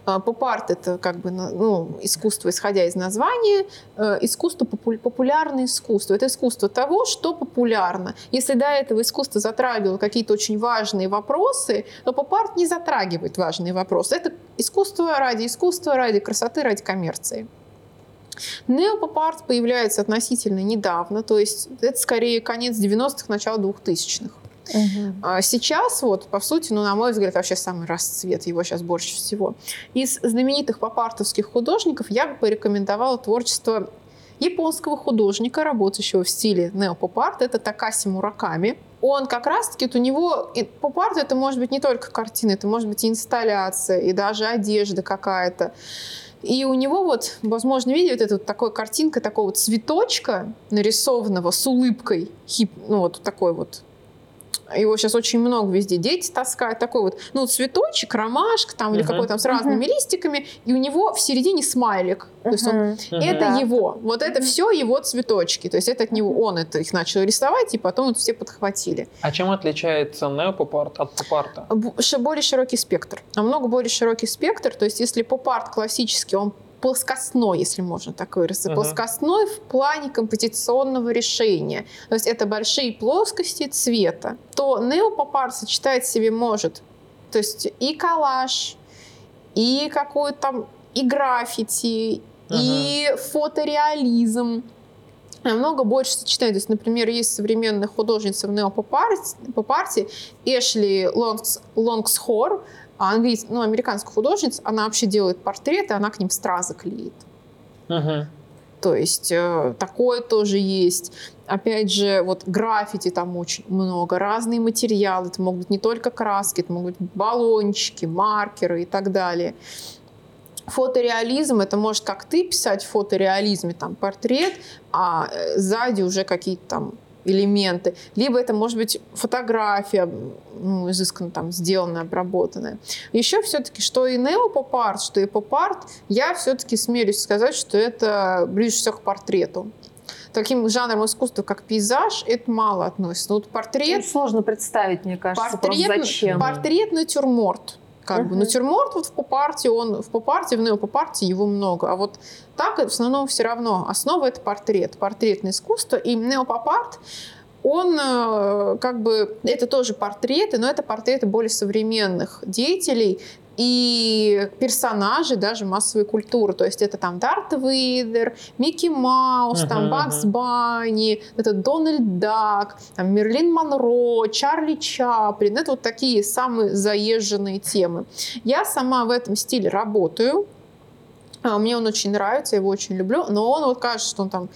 А, поп-арт — это как бы ну, искусство, исходя из названия, э, искусство, популярное искусство. Это искусство того, что популярно. Если до этого искусство затрагивало какие-то очень важные вопросы, то поп-арт не затрагивает важные вопросы. Это искусство ради искусства, ради красоты, ради коммерции. Неопоп-арт появляется относительно недавно, то есть это скорее конец 90-х, начало 2000-х. Угу. Сейчас вот, по сути, ну, на мой взгляд, вообще самый расцвет, его сейчас больше всего. Из знаменитых попартовских художников я бы порекомендовала творчество японского художника, работающего в стиле неопоп-арт, это Такаси Мураками. Он как раз-таки, вот у него поп-арт это может быть не только картина, это может быть и инсталляция, и даже одежда какая-то. И у него вот, возможно, видите, вот эта вот такая картинка такого цветочка нарисованного с улыбкой, хип, ну вот такой вот его сейчас очень много везде. Дети таскают такой вот, ну, цветочек, ромашка там, uh-huh. или какой там с разными uh-huh. листиками, и у него в середине смайлик. Uh-huh. То есть он, uh-huh. это да. его. Вот это все его цветочки. То есть это от него, он это их начал рисовать, и потом это все подхватили. А чем отличается неопопарт от попарта? Более широкий спектр. Намного более широкий спектр. То есть если попарт классический, он плоскостной, если можно так выразиться, uh-huh. плоскостной в плане композиционного решения. То есть это большие плоскости цвета. То неопопар сочетать в себе может то есть и коллаж, и какую-то там и граффити, uh-huh. и фотореализм намного больше сочетаний. То есть, например, есть современная художница в неопопарте Эшли Лонгс, Лонгсхор, а английская, ну, американская художница, она вообще делает портреты, она к ним стразы клеит. Uh-huh. То есть э, такое тоже есть. Опять же, вот граффити там очень много, разные материалы. Это могут быть не только краски, это могут быть баллончики, маркеры и так далее. Фотореализм это может как ты писать в фотореализме там портрет, а э, сзади уже какие-то там элементы, либо это может быть фотография, ну, изысканно там сделанная, обработанная. Еще все-таки, что и неопоп-арт, что и поп-арт, я все-таки смелюсь сказать, что это ближе всего к портрету таким жанром искусства, как пейзаж, это мало относится. Но вот портрет... Ну, сложно представить, мне кажется, портрет, зачем. Портрет натюрморт как uh-huh. бы натюрморт вот в поп-арте, он в поп-арте, в неопоп-арте его много. А вот так в основном все равно основа это портрет, портретное искусство. И неопоп-арт, он э, как бы, это тоже портреты, но это портреты более современных деятелей, и персонажи даже массовой культуры. То есть это там Дарт Вейдер, Микки Маус, uh-huh, там Бакс uh-huh. Банни, это Дональд Дак, там Мэрилин Монро, Чарли Чаплин. Это вот такие самые заезженные темы. Я сама в этом стиле работаю. А, мне он очень нравится, я его очень люблю, но он вот кажется, что он там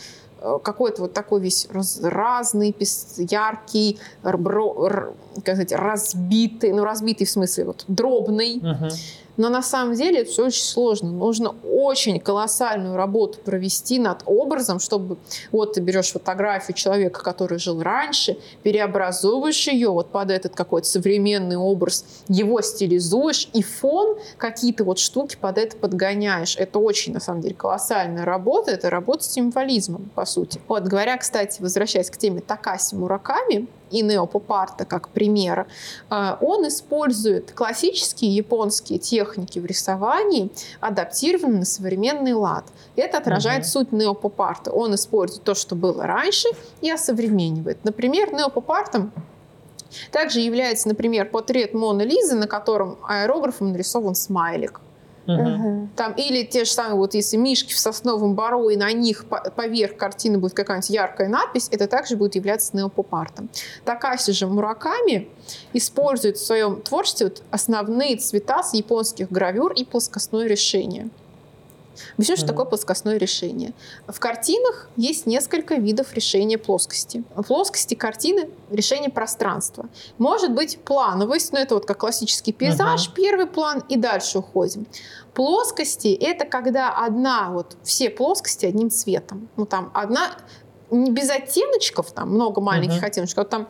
какой-то вот такой весь раз, разный, яркий, как сказать, разбитый, ну разбитый в смысле вот дробный. Uh-huh. Но на самом деле это все очень сложно. Нужно очень колоссальную работу провести над образом, чтобы вот ты берешь фотографию человека, который жил раньше, переобразовываешь ее вот под этот какой-то современный образ, его стилизуешь, и фон какие-то вот штуки под это подгоняешь. Это очень, на самом деле, колоссальная работа. Это работа с символизмом, по сути. Вот, говоря, кстати, возвращаясь к теме Такаси Мураками, и неопопарта как пример, э, он использует классические японские техники в рисовании, адаптированные на современный лад. Это отражает угу. суть неопопарта. Он использует то, что было раньше, и осовременивает. Например, неопопартом также является, например, портрет Моны Лизы, на котором аэрографом нарисован смайлик. Угу. Там, или те же самые, вот если мишки в сосновом бару, и на них поверх картины будет какая-нибудь яркая надпись, это также будет являться неопопартом. Такаси же Мураками использует в своем творчестве вот основные цвета с японских гравюр и плоскостное решение. Объясню, mm-hmm. что такое плоскостное решение. В картинах есть несколько видов решения плоскости. В плоскости картины решение пространства. Может быть плановость, но это вот как классический пейзаж, mm-hmm. первый план и дальше уходим. Плоскости — это когда одна, вот все плоскости одним цветом. Ну там одна, не без оттеночков, там много маленьких mm-hmm. оттеночков, вот там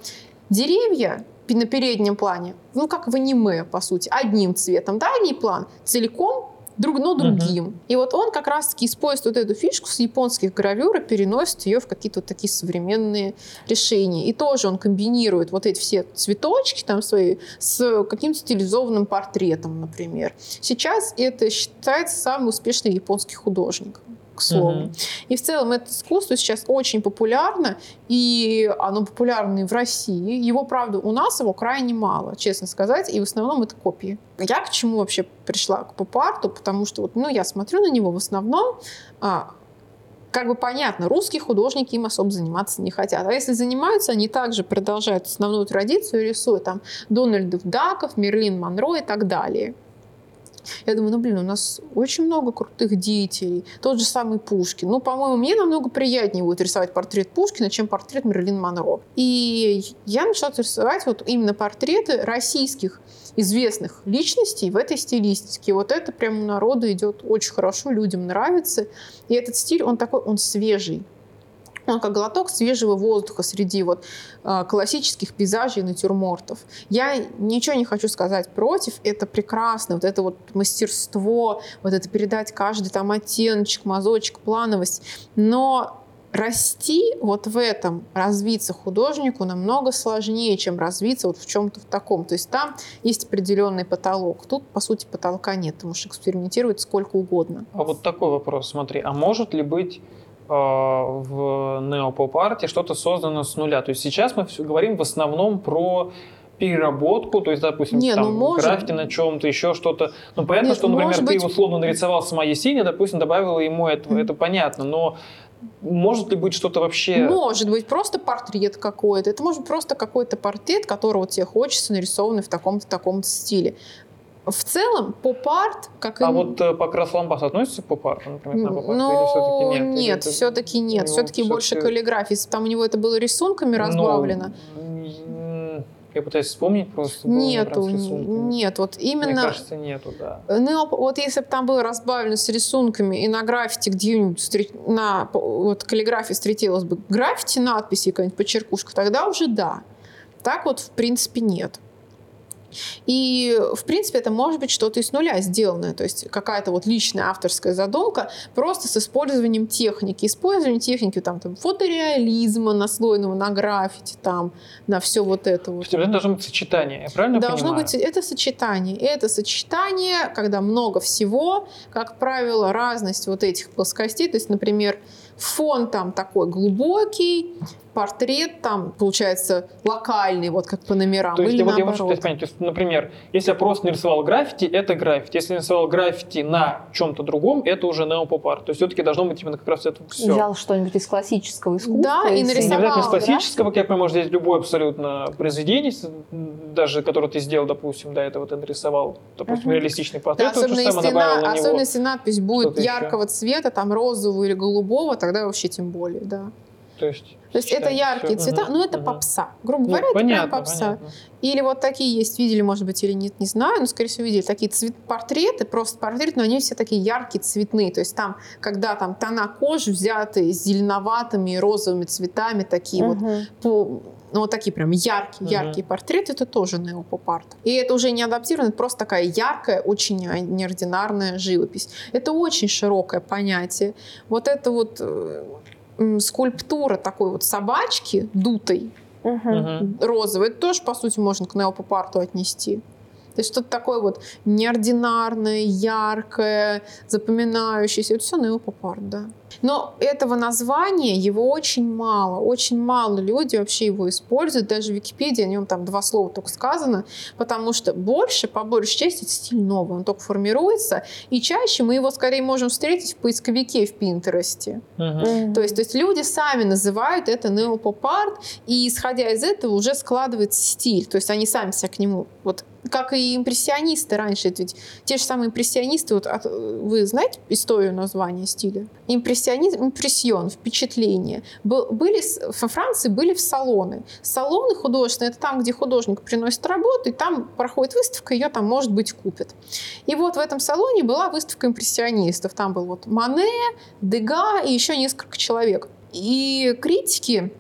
деревья на переднем плане, ну как в аниме, по сути, одним цветом. Дальний план целиком друг, но другим. Uh-huh. И вот он как раз-таки использует вот эту фишку с японских гравюр и переносит ее в какие-то вот такие современные решения. И тоже он комбинирует вот эти все цветочки там свои с каким-то стилизованным портретом, например. Сейчас это считается самый успешный японский художник к слову. Mm-hmm. И в целом это искусство сейчас очень популярно, и оно популярно и в России. Его, правда, у нас его крайне мало, честно сказать, и в основном это копии. Я к чему вообще пришла? К поп-арту, потому что вот, ну, я смотрю на него в основном, а, как бы понятно, русские художники им особо заниматься не хотят. А если занимаются, они также продолжают основную традицию, рисуют там Дональдов Даков, Мерлин Монро и так далее. Я думаю, ну, блин, у нас очень много крутых деятелей. Тот же самый Пушкин. Ну, по-моему, мне намного приятнее будет рисовать портрет Пушкина, чем портрет Мерлин Монро. И я начала рисовать вот именно портреты российских известных личностей в этой стилистике. Вот это прямо народу идет очень хорошо, людям нравится. И этот стиль, он такой, он свежий. Он как глоток свежего воздуха среди вот э, классических пейзажей натюрмортов. Я ничего не хочу сказать против, это прекрасно, вот это вот мастерство, вот это передать каждый там оттеночек, мазочек, плановость, но расти вот в этом, развиться художнику намного сложнее, чем развиться вот в чем-то в таком. То есть там есть определенный потолок. Тут, по сути, потолка нет. Ты можешь экспериментировать сколько угодно. А вот такой вопрос, смотри. А может ли быть а, в неопоп-арте что-то создано с нуля. То есть сейчас мы все говорим в основном про переработку, то есть, допустим, Не, там, ну, может... граффити на чем-то, еще что-то. Ну, понятно, Нет, что, например, быть... ты условно нарисовал самое Есения, допустим, добавила ему это, mm-hmm. это понятно, но может ли быть что-то вообще... Может быть, просто портрет какой-то. Это может быть просто какой-то портрет, которого тебе хочется, нарисованный в таком-то таком стиле. В целом, поп-арт, как А и... вот э, Покрас Лампас относится к поп-арту, например, на поп-арт? Ну, все-таки нет? Нет, все-таки нет. Все-таки все больше каллиграфии. Там у него это было рисунками ну, разбавлено. Ну, я пытаюсь вспомнить просто. Нету, нет, вот именно... Мне кажется, нету, да. Ну, вот если бы там было разбавлено с рисунками и на граффити где-нибудь на вот каллиграфии встретилась бы граффити надписи какая-нибудь почеркушка, тогда уже да. Так вот, в принципе, нет. И, в принципе, это может быть что-то из нуля сделанное, то есть какая-то вот личная авторская задумка просто с использованием техники. Использование техники там, там фотореализма наслойного на граффити, там, на все вот это вот. Это должно быть сочетание, я правильно Должно понимаю? быть, это сочетание. Это сочетание, когда много всего, как правило, разность вот этих плоскостей, то есть, например, фон там такой глубокий, портрет там, получается, локальный, вот как по номерам. То есть, или вот наоборот. я могу понять, то есть, например, если я просто нарисовал граффити, это граффити. Если я нарисовал граффити на чем-то другом, это уже неопоп-арт. То есть все-таки должно быть именно как раз это все. Взял что-нибудь из классического искусства. Да, и нарисовал. Не обязательно из классического, как мы можем взять любое абсолютно произведение, даже которое ты сделал, допустим, до этого ты нарисовал, допустим, uh-huh. реалистичный портрет, да, особенно, если, на, особенно если надпись будет яркого еще. цвета, там розового или голубого, тогда вообще тем более, да. То есть, То есть это яркие все. цвета, но это попса. Грубо говоря, понятно, это прям попса. Понятно. Или вот такие есть, видели, может быть, или нет, не знаю, но, скорее всего, видели. Такие цвет портреты, просто портрет, но они все такие яркие, цветные. То есть там, когда там тона кожи взяты с зеленоватыми и розовыми цветами, такие угу. вот по ну, вот такие прям яркие, яркие uh-huh. портреты, это тоже неопоп-арт. И это уже не адаптировано, это просто такая яркая, очень неординарная живопись. Это очень широкое понятие. Вот это вот э, скульптура такой вот собачки дутой, угу. розовой, это тоже, по сути, можно к неопопарту отнести. То есть что-то такое вот неординарное, яркое, запоминающееся. Это все неопопарт, да. Но этого названия, его очень мало. Очень мало люди вообще его используют. Даже в Википедии о нем там два слова только сказано, потому что больше, по большей части, это стиль новый. Он только формируется. И чаще мы его скорее можем встретить в поисковике в Пинтересте. Uh-huh. То, есть, то есть люди сами называют это неопоп-арт, и исходя из этого уже складывается стиль. То есть они сами себя к нему вот как и импрессионисты раньше. Это ведь те же самые импрессионисты, вот от, вы знаете историю названия стиля? Импрессионизм, импрессион, впечатление. Был, были, во Франции были в салоны. Салоны художественные — это там, где художник приносит работу, и там проходит выставка, ее там, может быть, купят. И вот в этом салоне была выставка импрессионистов. Там был вот Мане, Дега и еще несколько человек. И критики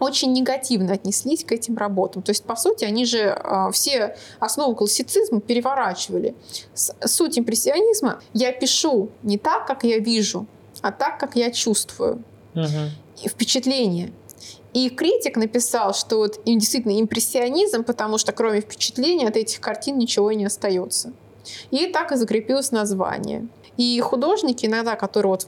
очень негативно отнеслись к этим работам. То есть, по сути, они же э, все основу классицизма переворачивали. С, суть импрессионизма – я пишу не так, как я вижу, а так, как я чувствую. Угу. И впечатление. И критик написал, что вот действительно импрессионизм, потому что кроме впечатления от этих картин ничего не остается. И так и закрепилось название. И художники иногда, которые вот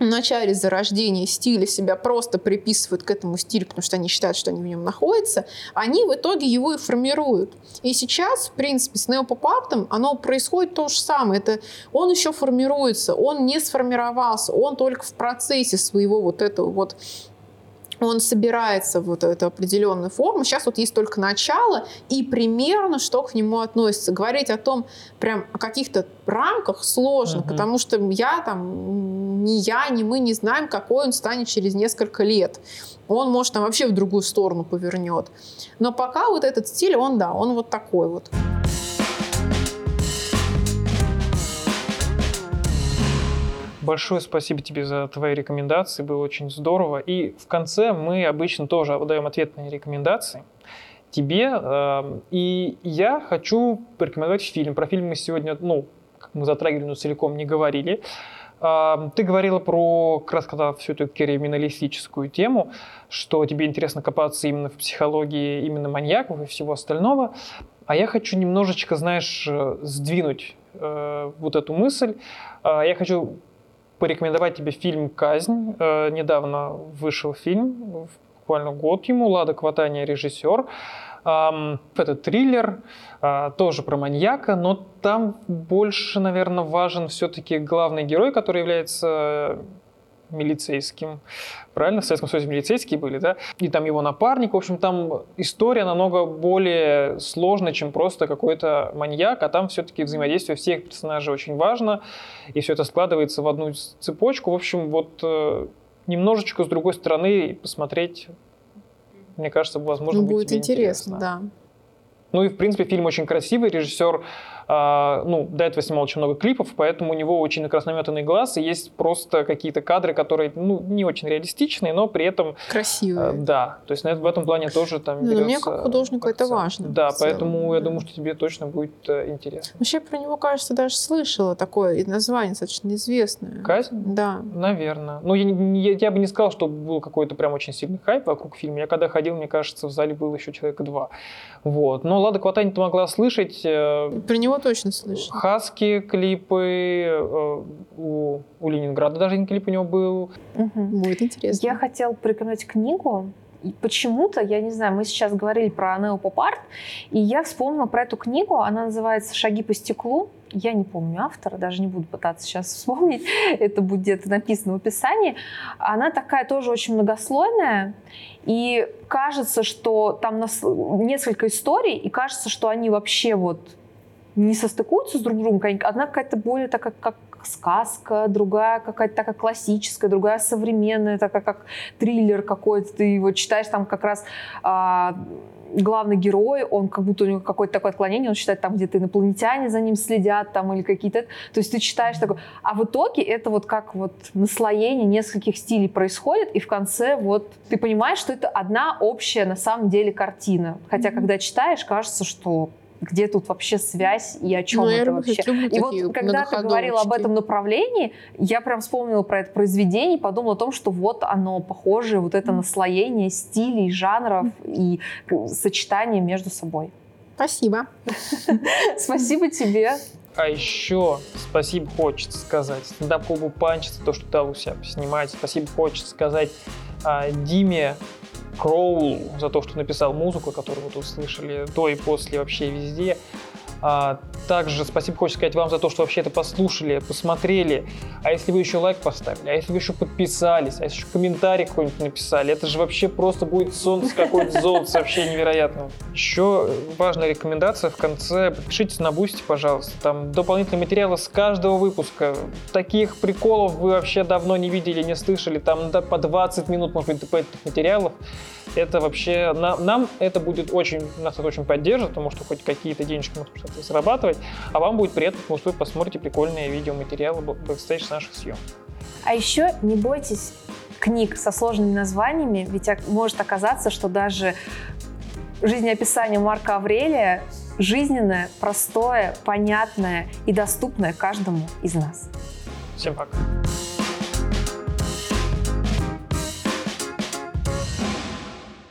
в начале зарождения стиля себя просто приписывают к этому стилю, потому что они считают, что они в нем находятся, они в итоге его и формируют. И сейчас, в принципе, с неопоп-артом оно происходит то же самое. Это он еще формируется, он не сформировался, он только в процессе своего вот этого вот он собирается в вот эту определенную форму. Сейчас вот есть только начало и примерно, что к нему относится. Говорить о том, прям о каких-то рамках сложно, uh-huh. потому что я там, ни я, ни мы не знаем, какой он станет через несколько лет. Он, может, там вообще в другую сторону повернет. Но пока вот этот стиль, он, да, он вот такой вот. Большое спасибо тебе за твои рекомендации, было очень здорово. И в конце мы обычно тоже даем ответные рекомендации тебе. Э, и я хочу порекомендовать фильм. Про фильм мы сегодня, ну, как мы затрагивали, но целиком не говорили. Э, ты говорила про, как раз когда всю эту криминалистическую тему, что тебе интересно копаться именно в психологии именно маньяков и всего остального. А я хочу немножечко, знаешь, э, сдвинуть э, вот эту мысль. Э, я хочу порекомендовать тебе фильм «Казнь». Э, недавно вышел фильм, буквально год ему, Лада Кватания режиссер. Это триллер, э, тоже про маньяка, но там больше, наверное, важен все-таки главный герой, который является милицейским. Правильно? В Советском Союзе милицейские были, да? И там его напарник. В общем, там история намного более сложная, чем просто какой-то маньяк, а там все-таки взаимодействие всех персонажей очень важно, и все это складывается в одну цепочку. В общем, вот э, немножечко с другой стороны посмотреть, мне кажется, возможно, ну, будет интересно, интересно, да. Ну и, в принципе, фильм очень красивый, режиссер а, ну, до этого снимал очень много клипов, поэтому у него очень краснометанный глаз, и есть просто какие-то кадры, которые, ну, не очень реалистичные, но при этом... Красивые. Да, то есть в этом плане тоже там ну, Мне как художнику акцент. это важно. Да, поэтому я думаю, что тебе точно будет э, интересно. Вообще про него, кажется, даже слышала такое название достаточно известное. Казнь? Да. Наверное. Ну, я, я, я бы не сказал, что был какой-то прям очень сильный хайп вокруг фильма. Я когда ходил, мне кажется, в зале было еще человека два. Вот. Но Лада Кватани ты могла слышать. Э, про него точно слышно. Хаски клипы, э, у, у Ленинграда даже один клип у него был. Угу. Будет интересно. Я хотела порекомендовать книгу. И почему-то, я не знаю, мы сейчас говорили про неопоп-арт, и я вспомнила про эту книгу, она называется «Шаги по стеклу». Я не помню автора, даже не буду пытаться сейчас вспомнить, это будет где-то написано в описании. Она такая тоже очень многослойная, и кажется, что там несколько историй, и кажется, что они вообще вот не состыкуются с друг другом. Одна какая-то более такая, как сказка, другая какая-то такая классическая, другая современная, такая как триллер какой-то. Ты его читаешь там как раз а, главный герой, он как будто у него какое-то такое отклонение, он считает, там где-то инопланетяне за ним следят, там или какие-то... То есть ты читаешь такое... А в итоге это вот как вот наслоение нескольких стилей происходит, и в конце вот ты понимаешь, что это одна общая на самом деле картина. Хотя, когда читаешь, кажется, что где тут вообще связь и о чем ну, это вообще. И вот когда ты говорил об этом направлении, я прям вспомнила про это произведение, подумала о том, что вот оно похоже, вот это наслоение стилей, жанров и сочетание между собой. Спасибо. Спасибо тебе. А еще спасибо хочется сказать стендап-клубу Панч за то, что дал у себя снимать. Спасибо хочется сказать а, Диме Кроулу за то, что написал музыку, которую вы тут слышали до и после вообще везде. А, также спасибо хочется сказать вам за то, что вообще это послушали, посмотрели. А если вы еще лайк поставили, а если вы еще подписались, а если еще комментарий какой-нибудь написали, это же вообще просто будет солнце какое-то золото вообще невероятно. Еще важная рекомендация в конце. Подпишитесь на Boosty, пожалуйста. Там дополнительные материалы с каждого выпуска. Таких приколов вы вообще давно не видели, не слышали. Там по 20 минут, может быть, дополнительных материалов это вообще нам, нам это будет очень, нас это очень поддержит, потому что хоть какие-то денежки мы что-то зарабатывать, а вам будет приятно, потому что вы посмотрите прикольные видеоматериалы бэкстейдж наших съемок. А еще не бойтесь книг со сложными названиями, ведь может оказаться, что даже жизнеописание Марка Аврелия жизненное, простое, понятное и доступное каждому из нас. Всем пока.